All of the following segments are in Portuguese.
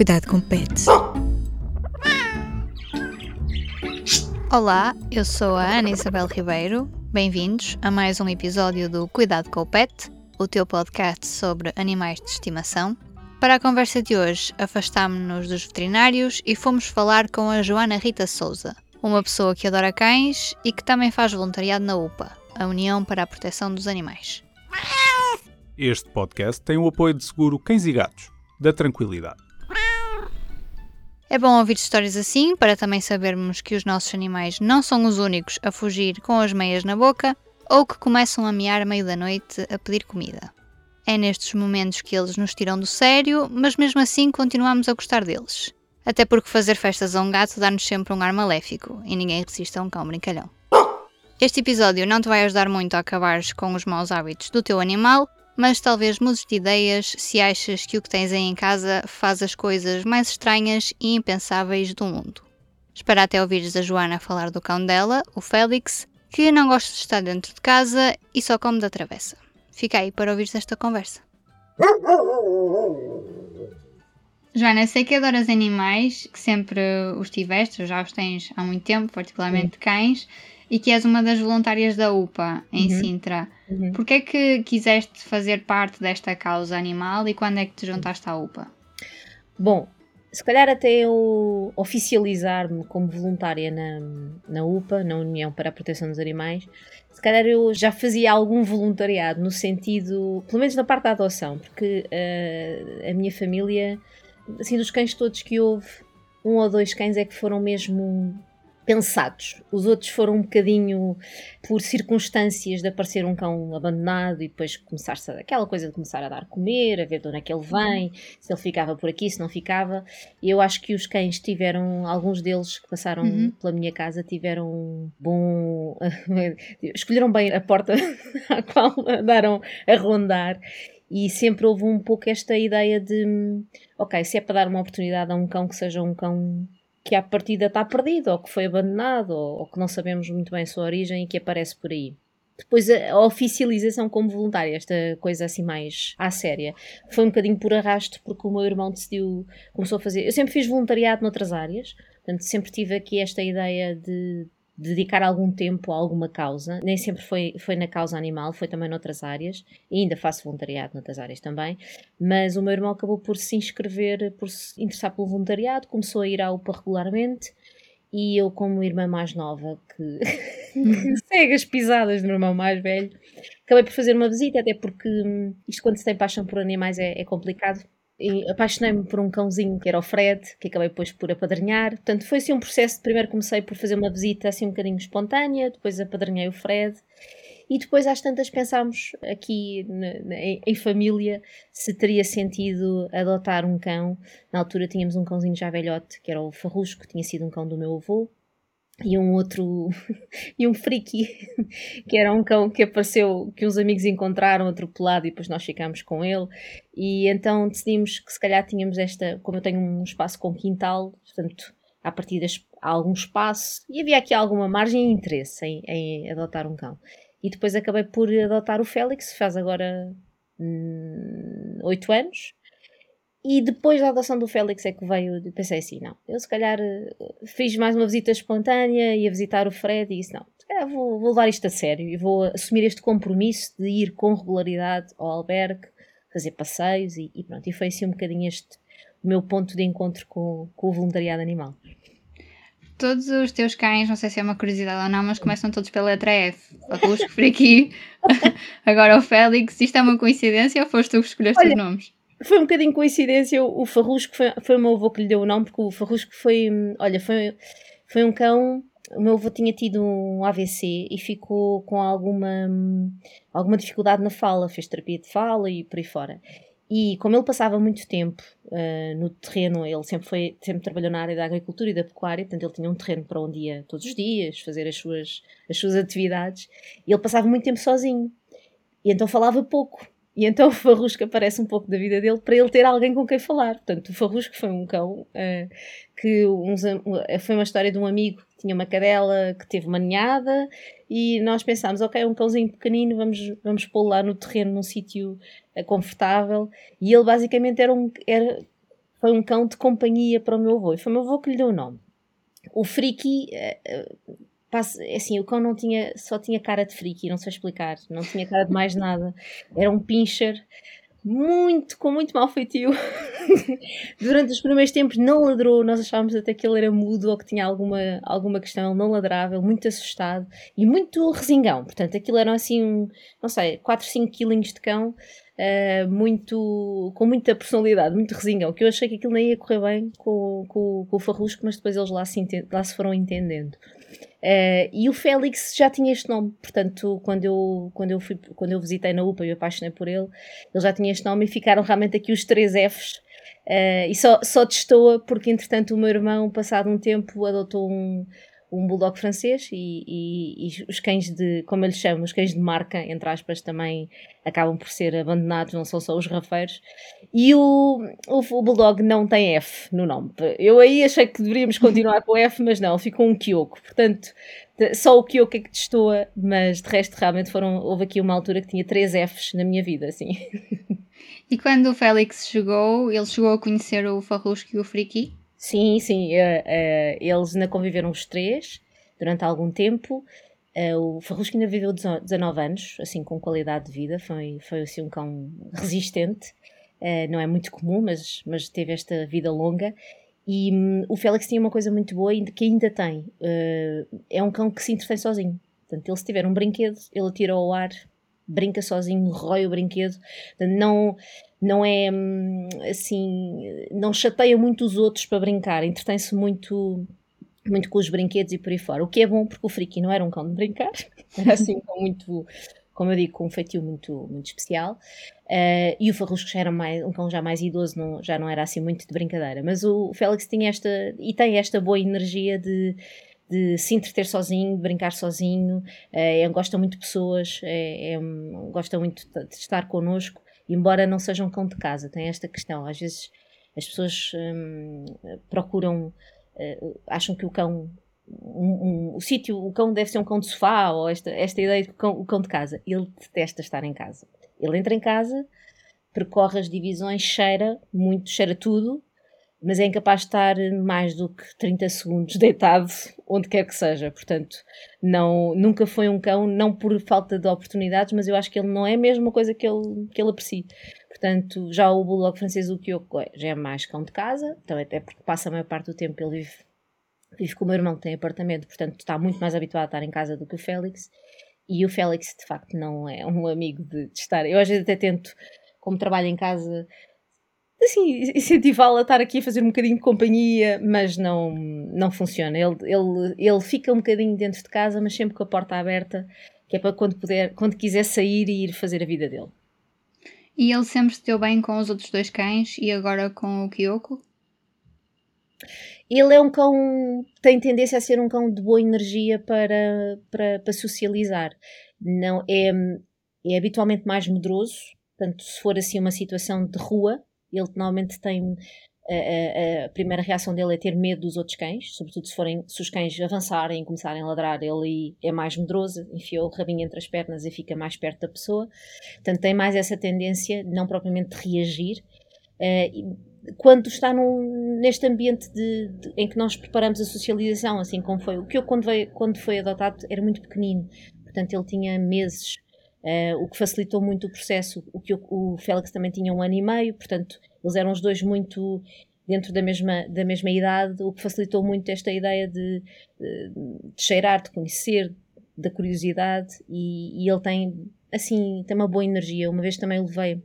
Cuidado com pets. Olá, eu sou a Ana Isabel Ribeiro. Bem-vindos a mais um episódio do Cuidado com o Pet, o teu podcast sobre animais de estimação. Para a conversa de hoje, afastámos-nos dos veterinários e fomos falar com a Joana Rita Souza, uma pessoa que adora cães e que também faz voluntariado na UPA, a União para a Proteção dos Animais. Este podcast tem o apoio de seguro Cães e Gatos, da Tranquilidade. É bom ouvir histórias assim para também sabermos que os nossos animais não são os únicos a fugir com as meias na boca ou que começam a miar meio da noite a pedir comida. É nestes momentos que eles nos tiram do sério, mas mesmo assim continuamos a gostar deles. Até porque fazer festas a um gato dá-nos sempre um ar maléfico e ninguém resiste a um cão brincalhão. Este episódio não te vai ajudar muito a acabares com os maus hábitos do teu animal, mas talvez mudes de ideias se achas que o que tens aí em casa faz as coisas mais estranhas e impensáveis do mundo. Espera até ouvires a Joana falar do cão dela, o Félix, que não gosta de estar dentro de casa e só come da travessa. Fica aí para ouvires esta conversa. Joana, sei que adoras animais, que sempre os tiveste, já os tens há muito tempo, particularmente cães, e que és uma das voluntárias da UPA em uhum. Sintra. Uhum. Porquê é que quiseste fazer parte desta causa animal e quando é que te juntaste à UPA? Bom, se calhar até eu oficializar-me como voluntária na, na UPA, na União para a Proteção dos Animais, se calhar eu já fazia algum voluntariado no sentido, pelo menos na parte da adoção, porque uh, a minha família, assim, dos cães todos que houve, um ou dois cães é que foram mesmo pensados. Os outros foram um bocadinho por circunstâncias de aparecer um cão abandonado e depois começar-se aquela coisa de começar a dar comer, a ver de onde é que ele vem, uhum. se ele ficava por aqui, se não ficava. Eu acho que os cães tiveram, alguns deles que passaram uhum. pela minha casa, tiveram um bom. escolheram bem a porta à qual andaram a rondar e sempre houve um pouco esta ideia de ok, se é para dar uma oportunidade a um cão que seja um cão que à partida está perdido, ou que foi abandonado, ou, ou, que não sabemos muito bem a sua origem e que aparece por aí. Depois a, oficialização como voluntária, esta coisa assim mais à séria, foi um bocadinho por arrasto, porque o meu irmão decidiu, começou a fazer. Eu sempre fiz voluntariado noutras áreas, portanto, sempre tive aqui esta ideia de dedicar algum tempo a alguma causa. Nem sempre foi, foi na causa animal, foi também noutras áreas. E ainda faço voluntariado noutras áreas também. Mas o meu irmão acabou por se inscrever, por se interessar pelo voluntariado, começou a ir à UPA regularmente. E eu, como irmã mais nova, que, que segue as pisadas do meu irmão mais velho, acabei por fazer uma visita, até porque hum, isto, quando se tem paixão por animais, é, é complicado apaixonei-me por um cãozinho que era o Fred, que acabei depois por apadrinhar. Portanto, foi assim um processo. Primeiro comecei por fazer uma visita assim um bocadinho espontânea, depois apadrinhei o Fred. E depois, às tantas, pensámos aqui em, família se teria sentido adotar um cão. Na altura tínhamos um cãozinho já velhote, que era o Farrusco, que tinha sido um cão do meu avô e um outro e um friki que era um cão que apareceu que os amigos encontraram atropelado e depois nós ficámos com ele. E então decidimos que se calhar tínhamos esta como eu tenho um espaço com quintal portanto a partir há algum espaço e havia aqui alguma margem e interesse em, em, adotar um cão. E depois acabei por adotar o Félix faz agora hum, oito anos e depois da adoção do Félix é que veio, pensei assim, não, eu se calhar eh, fiz mais uma visita espontânea, ia visitar o Fred e disse, não, se calhar vou, vou levar isto a sério e vou assumir este compromisso de ir com regularidade ao albergue, fazer passeios e, e pronto, e foi assim um bocadinho este o meu ponto de encontro com, com o voluntariado animal. Todos os teus cães, não sei se é uma curiosidade ou não, mas começam todos pela letra F. Farrusco, por aqui, agora o Félix. Isto é uma coincidência ou foste tu que escolheste Olha, os nomes? Foi um bocadinho coincidência o, Farrusco, foi, foi o meu avô que lhe deu o nome, porque o Farrusco foi, olha, foi, foi um cão, o meu avô tinha tido um AVC e ficou com alguma, alguma dificuldade na fala, fez terapia de fala e por aí fora. E como ele passava muito tempo uh, no terreno, ele sempre, foi, sempre trabalhou na área da agricultura e da pecuária, portanto ele tinha um terreno para onde ia todos os dias fazer as suas, as suas atividades, e ele passava muito tempo sozinho. E então falava pouco. E então o Farrusco aparece um pouco da vida dele para ele ter alguém com quem falar. Portanto, o Farrusco foi um cão uh, que uns, foi uma história de um amigo que tinha uma cadela que teve uma ninhada e nós pensámos, ok, um cãozinho pequenino, vamos, vamos pô-lo lá no terreno num sítio uh, confortável. E ele basicamente era um. Era, foi um cão de companhia para o meu avô, e foi o meu avô que lhe deu o nome. O Friki, é assim, o cão não tinha, só tinha cara de Friki, não sei explicar, não tinha cara de mais nada, era um pincher, muito, com muito mau feitio. Durante os primeiros tempos não ladrou, nós achávamos até que ele era mudo ou que tinha alguma, alguma questão, ele não ladrava, muito assustado e muito resingão. Portanto, aquilo eram assim, não sei, 4, 5 quilinhos de cão, uh, muito, com muita personalidade, muito resingão, que eu achei que aquilo nem ia correr bem com, com, com o Farrusco, mas depois eles lá se, lá se foram entendendo. Uh, e o Félix já tinha este nome, portanto, quando eu, quando, eu fui, quando eu visitei na UPA e me apaixonei por ele, ele já tinha este nome e ficaram realmente aqui os três Fs. Uh, e só, só testou porque, entretanto, o meu irmão, passado um tempo, adotou um, um bulldog francês e, e, e, os cães de, como eles chamam, os cães de marca, entre aspas, também acabam por ser abandonados, não são só os rafeiros. E o, o, o bulldog não tem F no nome. Eu aí achei que deveríamos continuar com F, mas não, ficou um Kyoko. Portanto, só o Kyoko é que destoa, mas de resto realmente foram, houve aqui uma altura que tinha três Fs na minha vida, assim. E quando o Félix chegou, ele chegou a conhecer o Farrusco e o Friki? Sim, sim. Uh, uh, eles ainda conviveram os três durante algum tempo. Uh, o Farrusco ainda viveu 19 anos, assim, com qualidade de vida. Foi, foi assim, um cão resistente. não é muito comum, mas, mas teve esta vida longa. E um, o Félix tinha uma coisa muito boa que ainda tem. é um cão que se entretém sozinho. Portanto, ele se tiver um brinquedo, ele atira ao ar, brinca sozinho, rói o brinquedo. Portanto, não não é assim, não chateia muito os outros para brincar, entretém-se muito muito com os brinquedos e por aí fora, o que é bom porque o Friki não era um cão de brincar, era assim cão muito, como eu digo, com um feitio muito, muito especial, uh, e o Farrusco já era mais, um cão já mais idoso, não, já não era assim muito de brincadeira, mas o Félix tinha esta, e tem esta boa energia de de se entreter sozinho, de brincar sozinho, é, gosta muito de pessoas, é, é, gosta muito de estar connosco embora não seja um cão de casa, tem esta questão. Às vezes as pessoas hum, procuram, uh, acham que o cão, um, um, o sítio, o cão deve ser um cão de sofá, ou esta, esta ideia de cão, o cão de casa. Ele detesta estar em casa. Ele entra em casa, percorre as divisões, cheira muito, cheira tudo, mas é incapaz de estar mais do que 30 segundos deitado onde quer que seja. Portanto, não, nunca foi um cão, não por falta de oportunidades, mas eu acho que ele não é a mesma coisa que ele, que ele aprecia. Portanto, já o Bulldog francês, o Kyoko, já é mais cão de casa, então até porque passa a maior parte do tempo ele vive, vive com o meu irmão que tem apartamento, portanto está muito mais habituado a estar em casa do que o Félix. E o Félix, de facto, não é um amigo de, de estar. Eu às vezes até tento, como trabalho em casa, assim, incentivá-lo a estar aqui a fazer um bocadinho de companhia, mas não, não funciona. Ele, ele, ele fica um bocadinho dentro de casa, mas sempre com a porta aberta, que é para quando, puder, quando quiser sair e ir fazer a vida dele. E ele sempre se deu bem com os outros dois cães e agora com o Kyoko? Ele é um cão, tem tendência a ser um cão de boa energia para, para, para socializar. Não é, é habitualmente mais medroso, portanto, se for assim uma situação de rua, ele normalmente tem. A, a, a, primeira reação dele é ter medo dos outros cães, sobretudo se, forem, se os cães avançarem e começarem a ladrar, ele é mais medroso, enfia o rabinho entre as pernas e fica mais perto da pessoa. Portanto, tem mais essa tendência, não propriamente de reagir. Uh, quando está num, neste ambiente de, de, em que nós preparamos a socialização, assim como foi o que eu quando, veio, quando foi adotado era muito pequenino, portanto ele tinha meses Uh, o que facilitou muito o processo. O que o, o Félix também tinha um ano e meio, portanto, eles eram os dois muito dentro da mesma, da mesma idade, o que facilitou muito esta ideia de, de cheirar, de conhecer, da curiosidade, e, e, ele tem, assim, tem uma boa energia. Uma vez também levei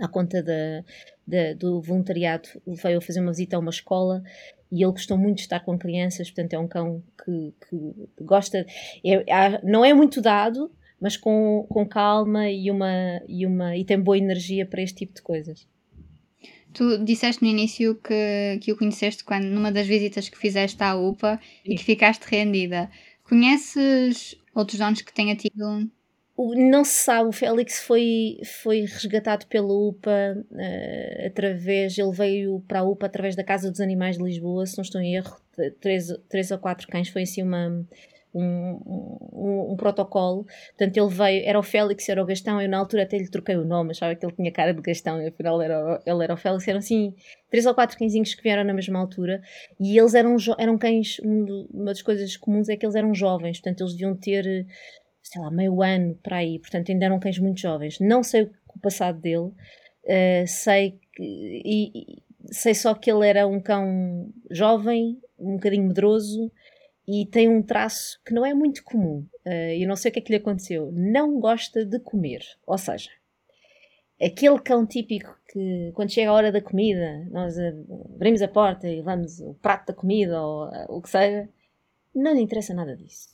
à conta da, da, do voluntariado, levei a fazer uma visita a uma escola e ele gostou muito de estar com crianças, portanto é um cão que, que gosta, é, não é muito dado, mas com, com calma e, uma, e, uma, e tem boa energia para este tipo de coisas. Tu disseste no início que, que o conheceste quando, numa das visitas que fizeste à UPA Sim. e que ficaste rendida. Conheces outros donos que tenha tido? Não se sabe, o Félix foi, foi resgatado pela UPA uh, através, ele veio para a UPA através da Casa dos Animais de Lisboa, se não estou em erro, três, três ou quatro cães, foi assim uma, um, um, um, protocolo. Portanto, ele veio, era o Félix, era o Gastão, eu na altura até lhe troquei o nome, achava que ele tinha cara de Gastão, e afinal era, ele era o Félix. Eram assim, três ou quatro cãezinhos que vieram na mesma altura, e eles eram, eram cães, uma das coisas comuns é que eles eram jovens, portanto, eles deviam ter, sei lá, meio ano para aí, portanto, ainda eram cães muito jovens. Não sei o passado dele, uh, sei que. E, sei só que ele era um cão jovem, um bocadinho medroso, e tem um traço que não é muito comum. Uh, eu não sei o que é que lhe aconteceu. Não gosta de comer. Ou seja, aquele cão típico que quando chega a hora da comida, nós abrimos a porta e levamos o prato da comida ou uh, o que seja, não lhe interessa nada disso.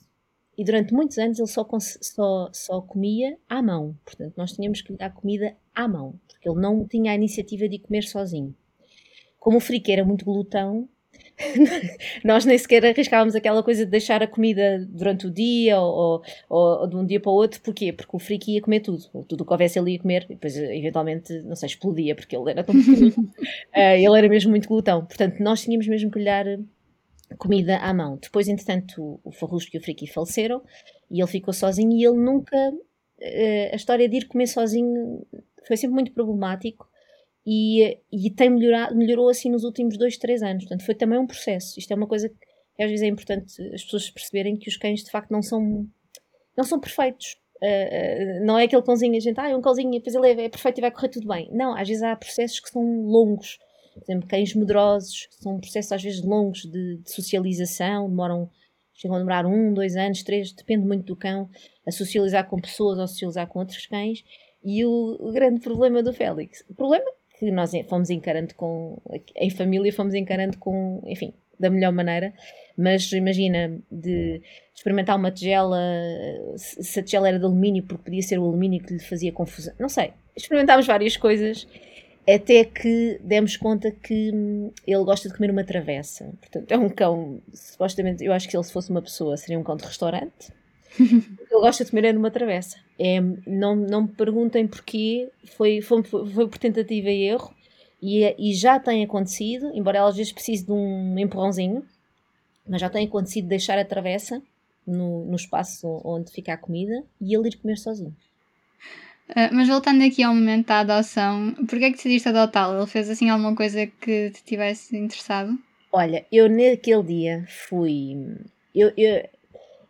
E durante muitos anos ele só, só, só comia à mão. Portanto, nós tínhamos que lhe dar comida à mão, porque ele não tinha a iniciativa de comer sozinho. Como o Frique era muito glutão, nós nem sequer arriscávamos aquela coisa de deixar a comida durante o dia ou, ou, ou, de um dia para o outro, porquê? Porque o Frique ia comer tudo, tudo o que houvesse ele ia comer, e depois eventualmente, não sei, explodia, porque ele era tão uh, ele era mesmo muito glutão, portanto nós tínhamos mesmo que lhe dar comida à mão. Depois, entretanto, o Farrusco e o Friki faleceram e ele ficou sozinho e ele nunca. Uh, a história de ir comer sozinho foi sempre muito problemático e, e tem melhorado, melhorou assim nos últimos dois, três anos. Portanto, foi também um processo. Isto é uma coisa que às vezes é importante as pessoas perceberem que os cães de facto não são, não são perfeitos. Uh, uh, não é aquele cãozinho, a gente, ah, é um cãozinho, depois ele é, é, perfeito e vai correr tudo bem. Não, às vezes há processos que são longos. Por exemplo, cães medrosos, são processos às vezes longos de, de socialização, demoram, chegam a demorar um, dois anos, três, depende muito do cão, a socializar com pessoas ou socializar com outros cães. E o, o grande problema do Félix, o problema que nós fomos encarando com, em família, fomos encarando com, enfim, da melhor maneira. Mas imagina, de experimentar uma tigela, se a tigela era de alumínio, porque podia ser o alumínio que lhe fazia confusão, não sei. Experimentámos várias coisas até que demos conta que hum, ele gosta de comer uma travessa. Portanto, é um cão, supostamente, eu acho que se ele fosse uma pessoa, seria um cão de restaurante. Ele gosta de comer é numa travessa. É, não, não me perguntem porquê, foi, foi, foi por tentativa e erro, e, e já tem acontecido, embora ela às vezes precise de um empurrãozinho, mas já tem acontecido deixar a travessa no, no espaço onde fica a comida e ele ir comer sozinho. Uh, mas voltando aqui ao momento da adoção, porquê é que decidiste adotá-lo? Ele fez assim alguma coisa que te tivesse interessado? Olha, eu naquele dia fui. Eu, eu,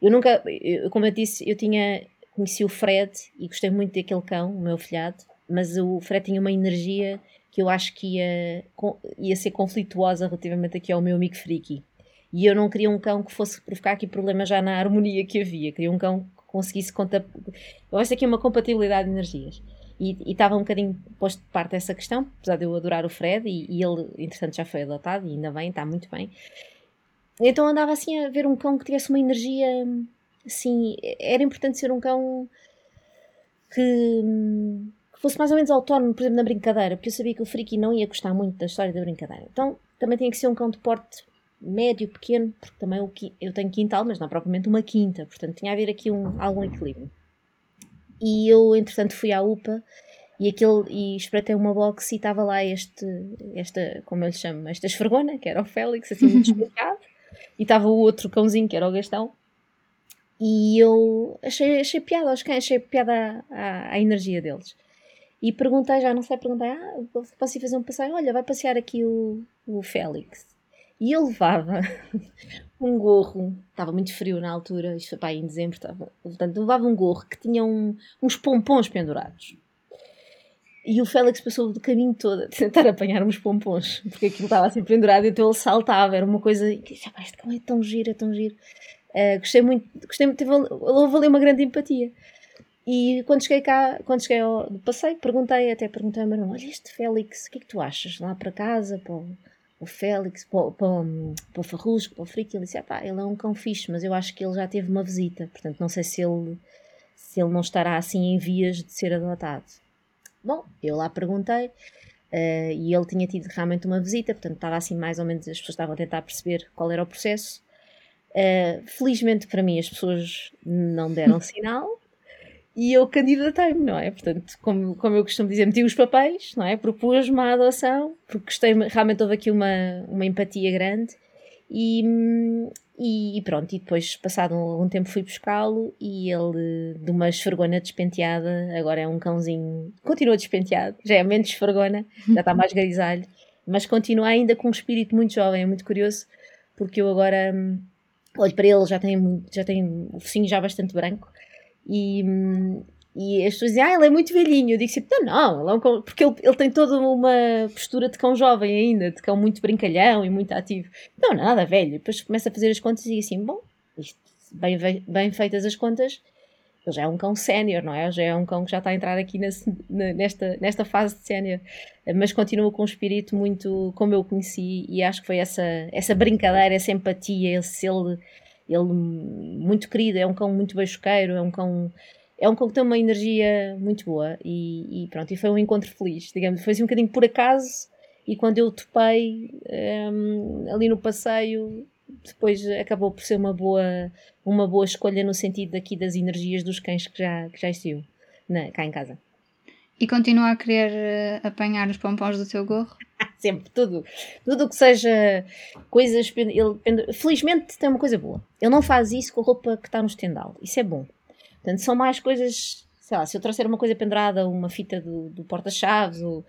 eu nunca, eu, como eu disse, eu tinha conheci o Fred e gostei muito daquele cão, o meu filhado, mas o Fred tinha uma energia que eu acho que ia, ia ser conflituosa relativamente aqui ao meu amigo Friki. E eu não queria um cão que fosse provocar aqui problemas já na harmonia que havia. Queria um cão que conseguisse contar. Eu acho aqui uma compatibilidade de energias. E, estava um bocadinho posto de parte essa questão, apesar de eu adorar o Fred, e, e ele, entretanto, já foi adotado, e ainda bem, está muito bem. Então andava assim a ver um cão que tivesse uma energia assim. Era importante ser um cão que, que fosse mais ou menos autónomo, por exemplo, na brincadeira, porque eu sabia que o Friki não ia gostar muito da história da brincadeira. Então também tinha que ser um cão de porte médio, pequeno, porque também eu tenho quintal, mas não propriamente uma quinta, portanto tinha a haver aqui um, algum equilíbrio. E eu, entretanto, fui à UPA e, aquele, e espreitei uma box e estava lá este, esta, como eu lhe chamo, esta esfregona, que era o Félix, assim muito explicado, e estava o outro cãozinho, que era o Gastão, e eu achei, achei piada aos cães, achei piada à, energia deles. E perguntei, já não sei, perguntei, ah, posso ir fazer um passeio? Olha, vai passear aqui o, o Félix. E eu levava um gorro, estava muito frio na altura, isto foi para aí em dezembro, estava, portanto, levava um gorro que tinha um, uns pompons pendurados. E o Félix passou do caminho todo a tentar apanhar uns pompons, porque aquilo estava assim pendurado, então ele saltava, era uma coisa. Este cão é tão giro, é tão giro. Uh, gostei muito, gostei muito, teve, houve ali uma grande empatia. E quando cheguei cá, quando cheguei ao passeio, perguntei, até perguntei meu irmão: Olha, este Félix, o que é que tu achas? Lá para casa, para o, o Félix, para, para, para o Farrusco, para o Frico? Ele disse: ah, pá, ele é um cão fixe, mas eu acho que ele já teve uma visita, portanto, não sei se ele, se ele não estará assim em vias de ser adotado. Bom, eu lá perguntei. Uh, e ele tinha tido realmente uma visita, portanto estava assim mais ou menos, as pessoas estavam a tentar perceber qual era o processo. Uh, felizmente para mim as pessoas não deram sinal e eu candidatei-me, não é? Portanto, como, como eu costumo dizer, meti os papéis, não é? Propus-me a adoção, porque gostei, realmente houve aqui uma, uma empatia grande e, E, pronto, e depois, passado algum tempo, fui buscá-lo e ele, de uma esfregona despenteada, agora é um cãozinho, continua despenteado, já é menos esfregona, já está mais grisalho, mas continua ainda com um espírito muito jovem, é muito curioso, porque eu agora hum, olho para ele, já tem, já tem o focinho já bastante branco, e, hum, e as pessoas dizem, ah, ele é muito velhinho. Eu digo sempre, não, não, ele é um cão, porque ele, ele tem toda uma postura de cão jovem ainda, de cão muito brincalhão e muito ativo. Não, nada, velho. Depois começa a fazer as contas e digo assim, bom, isto, bem, bem feitas as contas, ele já é um cão sénior, não é? Já é um cão que já está a entrar aqui nesse, nesta, nesta fase de sénior, mas continua com um espírito muito como eu conheci e acho que foi essa, essa brincadeira, essa empatia, esse ele, ele muito querido, é um cão muito beijoqueiro, é um cão é um cão que tem uma energia muito boa e, e, pronto, e foi um encontro feliz, digamos, foi assim um bocadinho por acaso e quando eu topei um, ali no passeio depois acabou por ser uma boa uma boa escolha no sentido daqui das energias dos cães que já, que já existiu na, cá em casa. E continua a querer uh, apanhar os pompons do seu gorro? Sempre, tudo. Tudo que seja coisas. Ele, felizmente tem uma coisa boa. Ele não faz isso com a roupa que está no estendal. Isso é bom. Portanto, são mais coisas, sei lá, se eu trouxer uma coisa pendurada, uma fita do, do porta-chaves, uh,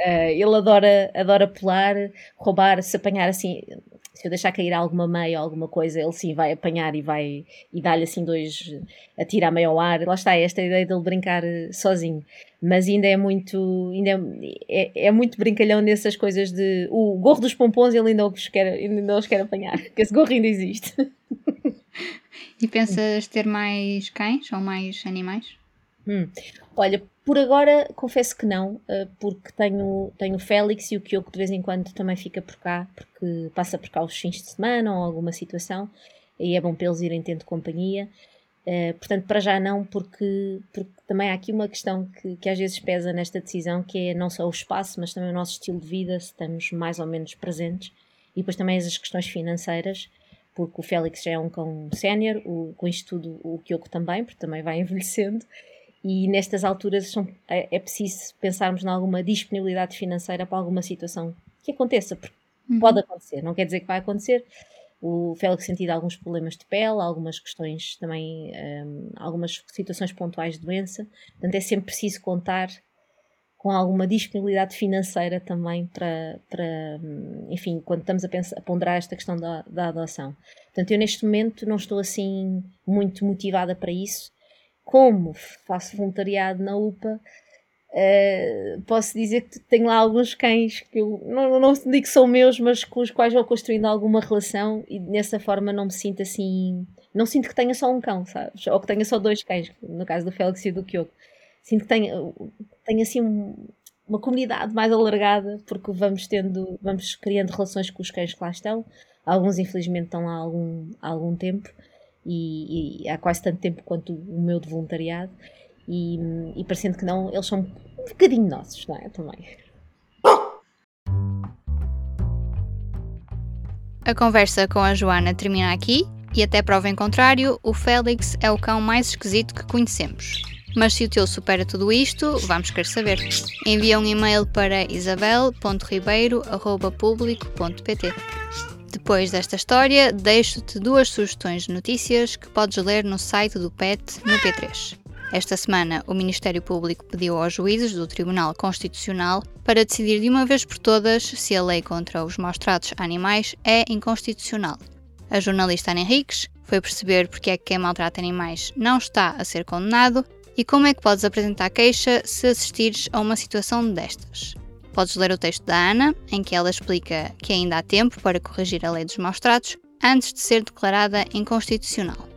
ele adora, adora pular, roubar, se apanhar assim, se eu deixar cair alguma meia ou alguma coisa, ele sim vai apanhar e vai e dar-lhe assim dois, atira a meia ao ar. Lá está, esta ideia dele brincar eh, sozinho. Mas ainda é muito, ainda é, é, é, muito brincalhão nessas coisas de o gorro dos pompons ele ainda os quer, ainda os quer apanhar, que esse gorro ainda existe. E pensas ter mais cães ou mais animais? Hum. Olha, por agora confesso que não, eh, porque tenho, tenho o Félix e o Kyoko de vez em quando também fica por cá, porque passa por cá os fins de semana ou alguma situação, e é bom para eles irem tendo companhia. Uh, portanto, para já não, porque, porque também há aqui uma questão que, que às vezes pesa nesta decisão, que é não só o espaço, mas também o nosso estilo de vida, se estamos mais ou menos presentes, e depois também as questões financeiras porque o Félix já é um cão sénior, com isto tudo o Kyoko também, porque também vai envelhecendo, e nestas alturas são, é, é, preciso pensarmos em alguma disponibilidade financeira para alguma situação que aconteça, porque uhum. pode acontecer, não quer dizer que vai acontecer. O Félix tem tido alguns problemas de pele, algumas questões também, um, algumas situações pontuais de doença, portanto é sempre preciso contar com alguma disponibilidade financeira também para, para enfim, quando estamos a, pensar, a ponderar esta questão da, da adoção. Portanto, eu neste momento não estou assim muito motivada para isso. Como faço voluntariado na UPA, uh, posso dizer que tenho lá alguns cães que eu não, não digo que são meus, mas com os quais vou construindo alguma relação e dessa forma não me sinto assim. Não sinto que tenha só um cão, sabes? Ou que tenha só dois cães, no caso do Félix e do Kyoko sinto que tenho, tenho assim um, uma comunidade mais alargada, porque vamos tendo, vamos criando relações com os cães que lá estão. Alguns, infelizmente, estão lá há algum, há algum tempo e, e, há quase tanto tempo quanto o meu de voluntariado. E, e parecendo que não, eles são um bocadinho nossos, não é? Também. A conversa com a Joana termina aqui e, até prova em contrário, o Félix é o cão mais esquisito que conhecemos. Mas se o teu supera tudo isto, vamos querer saber. Envia um e-mail para isabel.ribeiro.público.pt Depois desta história, deixo-te duas sugestões de notícias que podes ler no site do PET no P3. Esta semana, o Ministério Público pediu aos juízes do Tribunal Constitucional para decidir de uma vez por todas se a lei contra os maus-tratos a animais é inconstitucional. A jornalista Ana Henriques foi perceber porque é que quem maltrata animais não está a ser condenado e como é que podes apresentar queixa se assistires a uma situação destas? Podes ler o texto da Ana, em que ela explica que ainda há tempo para corrigir a lei dos maus tratos antes de ser declarada inconstitucional.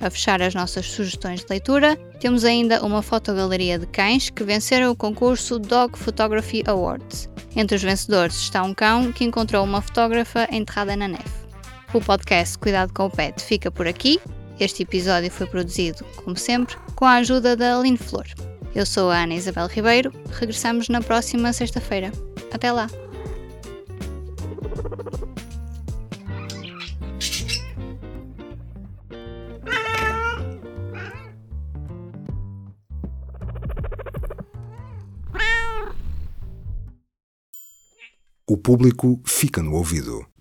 A fechar as nossas sugestões de leitura, temos ainda uma fotogaleria de cães que venceram o concurso Dog Photography Awards. Entre os vencedores está um cão que encontrou uma fotógrafa enterrada na neve. O podcast Cuidado com o Pet fica por aqui. Este episódio foi produzido, como sempre, com a ajuda da Aline Flor. Eu sou a Ana Isabel Ribeiro, regressamos na próxima sexta-feira. Até lá! O público fica no ouvido.